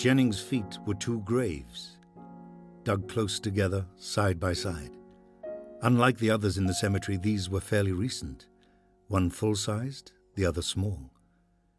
Jennings' feet were two graves, dug close together, side by side. Unlike the others in the cemetery, these were fairly recent, one full sized, the other small.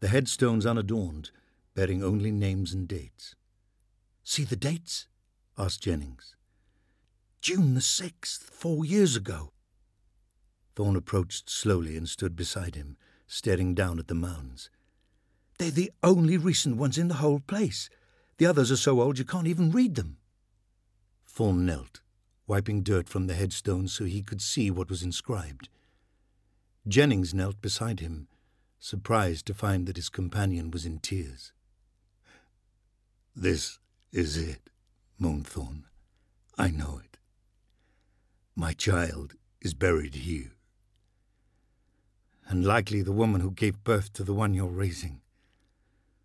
The headstones unadorned, bearing only names and dates. See the dates? asked Jennings. June the 6th, four years ago. Thorn approached slowly and stood beside him, staring down at the mounds. They're the only recent ones in the whole place. The others are so old you can't even read them. Thorn knelt, wiping dirt from the headstones so he could see what was inscribed. Jennings knelt beside him, surprised to find that his companion was in tears. This is it, moaned Thorn. I know it. My child is buried here. And likely the woman who gave birth to the one you're raising.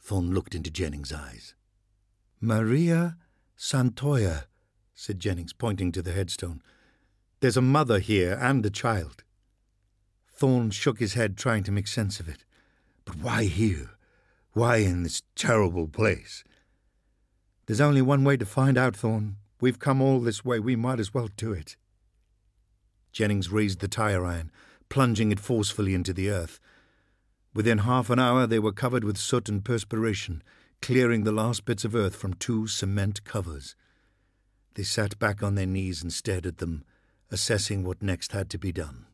Thorn looked into Jennings' eyes. Maria Santoya, said Jennings, pointing to the headstone. There's a mother here and a child. Thorn shook his head, trying to make sense of it. But why here? Why in this terrible place? There's only one way to find out, Thorn. We've come all this way. We might as well do it. Jennings raised the tire iron, plunging it forcefully into the earth. Within half an hour, they were covered with soot and perspiration, clearing the last bits of earth from two cement covers. They sat back on their knees and stared at them, assessing what next had to be done.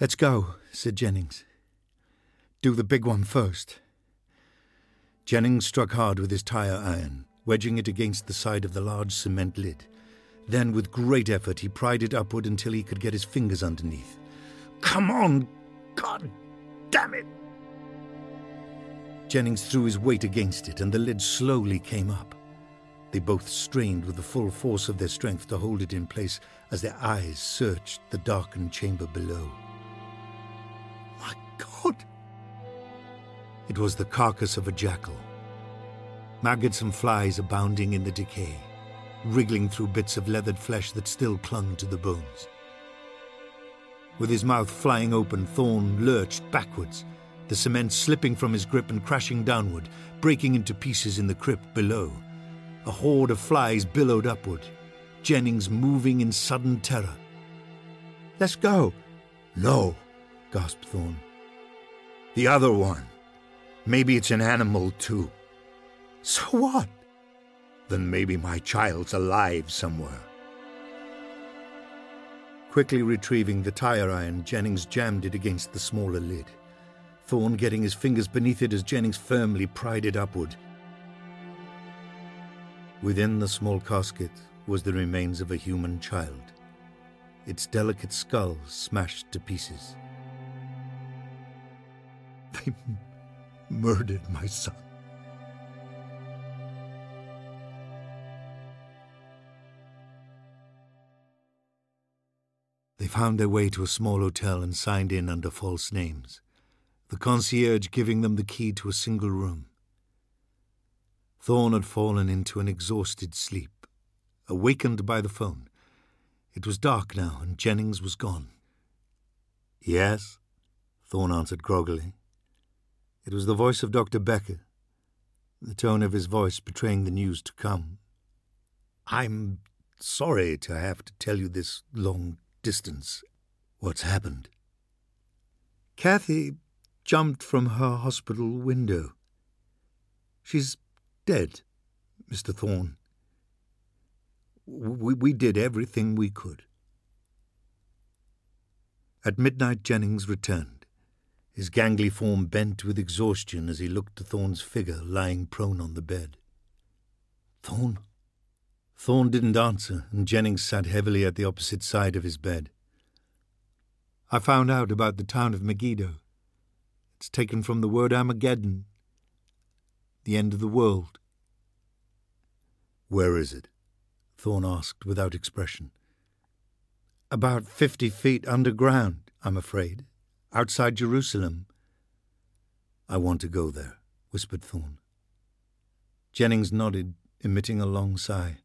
Let's go, said Jennings. Do the big one first. Jennings struck hard with his tire iron, wedging it against the side of the large cement lid. Then, with great effort, he pried it upward until he could get his fingers underneath. Come on! God damn it! Jennings threw his weight against it, and the lid slowly came up. They both strained with the full force of their strength to hold it in place as their eyes searched the darkened chamber below. My God! It was the carcass of a jackal. Maggots and flies abounding in the decay, wriggling through bits of leathered flesh that still clung to the bones. With his mouth flying open, Thorn lurched backwards, the cement slipping from his grip and crashing downward, breaking into pieces in the crypt below. A horde of flies billowed upward, Jennings moving in sudden terror. Let's go. No, gasped Thorn. The other one. Maybe it's an animal, too. So what? Then maybe my child's alive somewhere. Quickly retrieving the tire iron, Jennings jammed it against the smaller lid. Thorn getting his fingers beneath it as Jennings firmly pried it upward. Within the small casket was the remains of a human child, its delicate skull smashed to pieces. They m- murdered my son. They found their way to a small hotel and signed in under false names, the concierge giving them the key to a single room. Thorn had fallen into an exhausted sleep, awakened by the phone. It was dark now, and Jennings was gone. Yes, Thorn answered groggily. It was the voice of Dr. Becker, the tone of his voice betraying the news to come. I'm sorry to have to tell you this long distance. What's happened? Kathy jumped from her hospital window. She's dead, Mr. Thorn. We, we did everything we could. At midnight, Jennings returned, his gangly form bent with exhaustion as he looked to Thorn's figure lying prone on the bed. Thorn? Thorn didn't answer, and Jennings sat heavily at the opposite side of his bed. I found out about the town of Megiddo. It's taken from the word Armageddon, the end of the world. Where is it? Thorn asked without expression. About fifty feet underground, I'm afraid, outside Jerusalem. I want to go there, whispered Thorn. Jennings nodded, emitting a long sigh.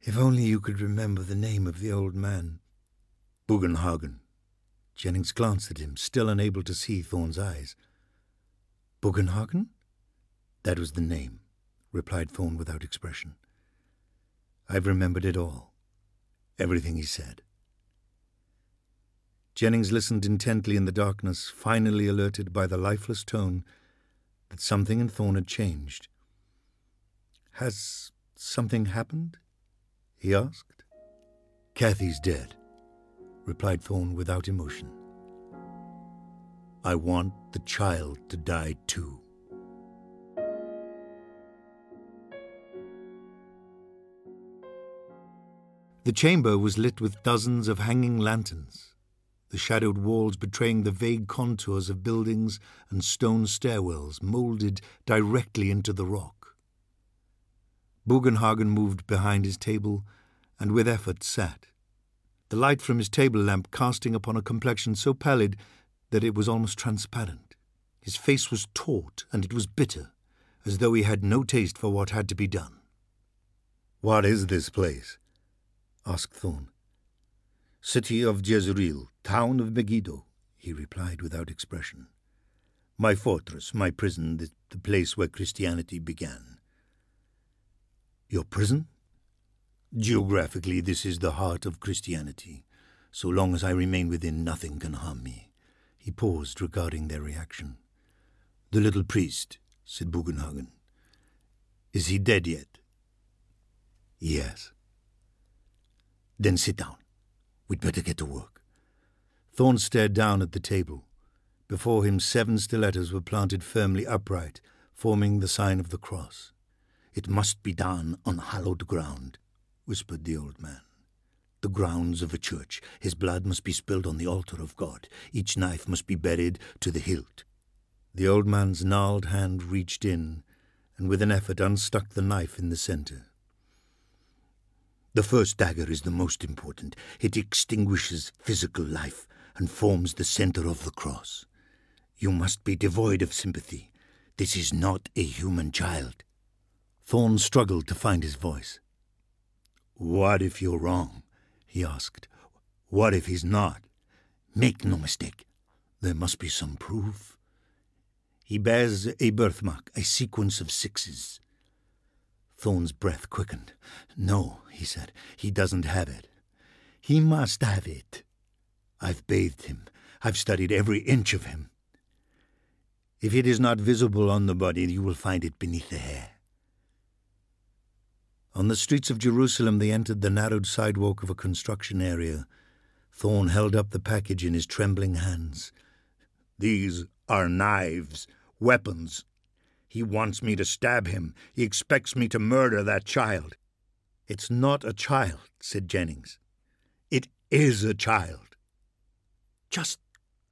If only you could remember the name of the old man. Bugenhagen. Jennings glanced at him, still unable to see Thorn's eyes. Bugenhagen? That was the name. replied Thorn without expression. I've remembered it all. Everything he said. Jennings listened intently in the darkness, finally alerted by the lifeless tone that something in Thorn had changed. Has something happened? he asked. Kathy's dead, replied Thorn without emotion. I want the child to die too. The chamber was lit with dozens of hanging lanterns, the shadowed walls betraying the vague contours of buildings and stone stairwells moulded directly into the rock. Bugenhagen moved behind his table and with effort sat, the light from his table lamp casting upon a complexion so pallid that it was almost transparent. His face was taut and it was bitter, as though he had no taste for what had to be done. What is this place? asked Thorn. City of Jezreel, town of Megiddo, he replied without expression. My fortress, my prison, the, the place where Christianity began. Your prison? Geographically, this is the heart of Christianity. So long as I remain within, nothing can harm me. He paused, regarding their reaction. The little priest, said Bugenhagen. Is he dead yet? Yes. Then sit down. We'd better get to work. Thorn stared down at the table. Before him, seven stilettos were planted firmly upright, forming the sign of the cross. It must be done on hallowed ground, whispered the old man. The grounds of a church. His blood must be spilled on the altar of God. Each knife must be buried to the hilt. The old man's gnarled hand reached in, and with an effort unstuck the knife in the centre. The first dagger is the most important. It extinguishes physical life and forms the center of the cross. You must be devoid of sympathy. This is not a human child. Thorn struggled to find his voice. What if you're wrong? he asked. What if he's not? Make no mistake. There must be some proof. He bears a birthmark, a sequence of sixes. Thorn's breath quickened. No, he said, he doesn't have it. He must have it. I've bathed him. I've studied every inch of him. If it is not visible on the body, you will find it beneath the hair. On the streets of Jerusalem, they entered the narrowed sidewalk of a construction area. Thorn held up the package in his trembling hands. These are knives, weapons, he wants me to stab him. He expects me to murder that child. It's not a child, said Jennings. It is a child. Just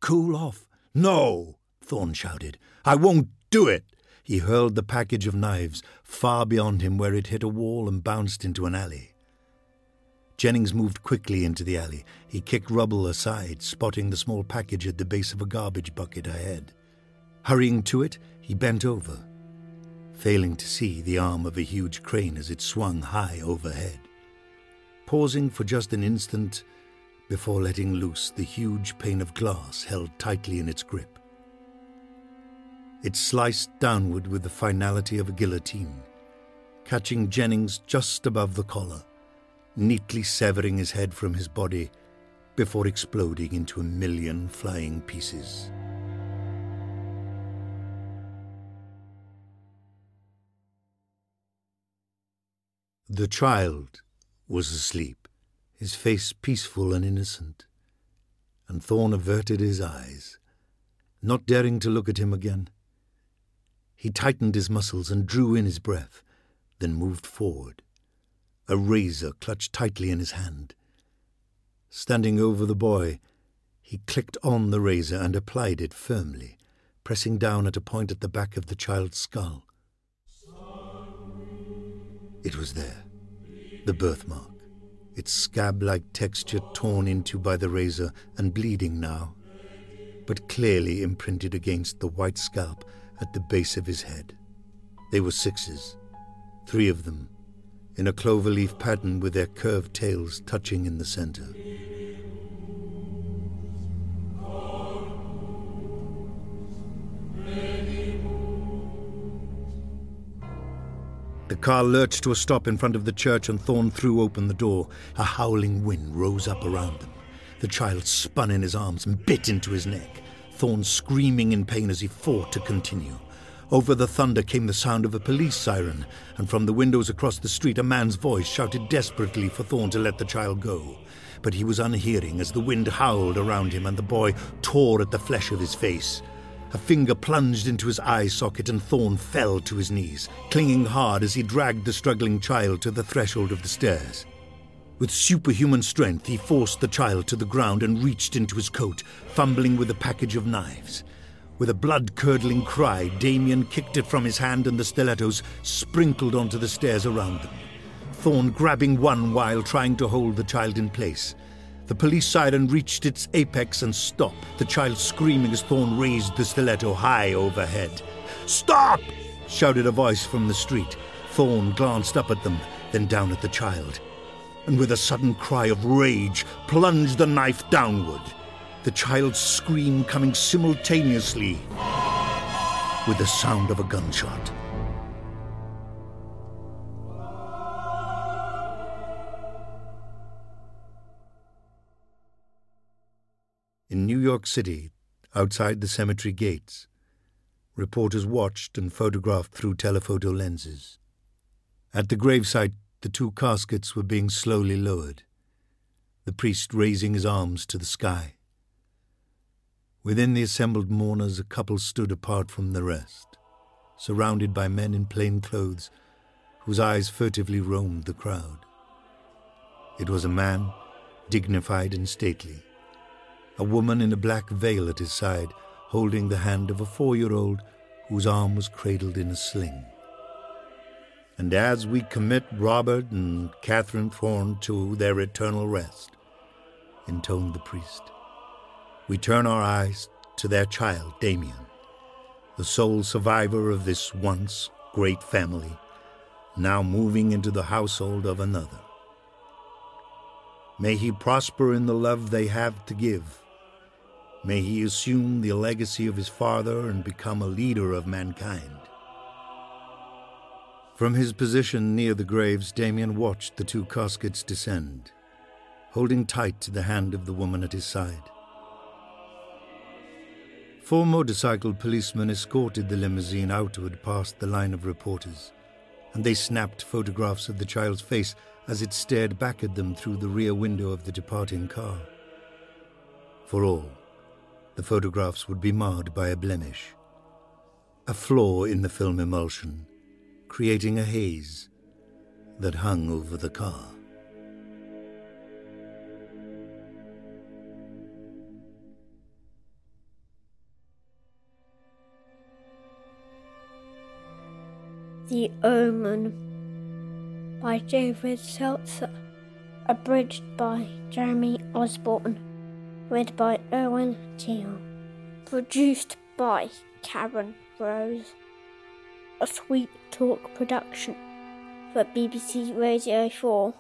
cool off. No, Thorn shouted. I won't do it. He hurled the package of knives far beyond him where it hit a wall and bounced into an alley. Jennings moved quickly into the alley. He kicked rubble aside, spotting the small package at the base of a garbage bucket ahead. Hurrying to it, he bent over failing to see the arm of a huge crane as it swung high overhead. Pausing for just an instant before letting loose the huge pane of glass held tightly in its grip. It sliced downward with the finality of a guillotine, catching Jennings just above the collar, neatly severing his head from his body before exploding into a million flying pieces. The child was asleep, his face peaceful and innocent, and Thorn averted his eyes, not daring to look at him again. He tightened his muscles and drew in his breath, then moved forward, a razor clutched tightly in his hand. Standing over the boy, he clicked on the razor and applied it firmly, pressing down at a point at the back of the child's skull. It was there, the birthmark, its scab like texture torn into by the razor and bleeding now, but clearly imprinted against the white scalp at the base of his head. They were sixes, three of them, in a clover leaf pattern with their curved tails touching in the center. The car lurched to a stop in front of the church and Thorn threw open the door. A howling wind rose up around them. The child spun in his arms and bit into his neck, Thorn screaming in pain as he fought to continue. Over the thunder came the sound of a police siren, and from the windows across the street a man's voice shouted desperately for Thorn to let the child go. But he was unhearing as the wind howled around him and the boy tore at the flesh of his face. A finger plunged into his eye socket and Thorn fell to his knees, clinging hard as he dragged the struggling child to the threshold of the stairs. With superhuman strength, he forced the child to the ground and reached into his coat, fumbling with a package of knives. With a blood curdling cry, Damien kicked it from his hand and the stilettos sprinkled onto the stairs around them. Thorn grabbing one while trying to hold the child in place. The police siren reached its apex and stopped, the child screaming as Thorn raised the stiletto high overhead. Stop! shouted a voice from the street. Thorn glanced up at them, then down at the child, and with a sudden cry of rage, plunged the knife downward. The child's scream coming simultaneously with the sound of a gunshot. In New York City, outside the cemetery gates, reporters watched and photographed through telephoto lenses. At the gravesite, the two caskets were being slowly lowered, the priest raising his arms to the sky. Within the assembled mourners, a couple stood apart from the rest, surrounded by men in plain clothes whose eyes furtively roamed the crowd. It was a man, dignified and stately a woman in a black veil at his side, holding the hand of a four year old whose arm was cradled in a sling. And as we commit Robert and Catherine Thorn to their eternal rest, intoned the priest, we turn our eyes to their child, Damien, the sole survivor of this once great family, now moving into the household of another. May he prosper in the love they have to give May he assume the legacy of his father and become a leader of mankind. From his position near the graves, Damien watched the two caskets descend, holding tight to the hand of the woman at his side. Four motorcycled policemen escorted the limousine outward past the line of reporters, and they snapped photographs of the child's face as it stared back at them through the rear window of the departing car. For all, the photographs would be marred by a blemish, a flaw in the film emulsion, creating a haze that hung over the car. The Omen by David Seltzer, abridged by Jeremy Osborne. Read by Owen Teale. Produced by Karen Rose. A Sweet Talk production for BBC Radio 4.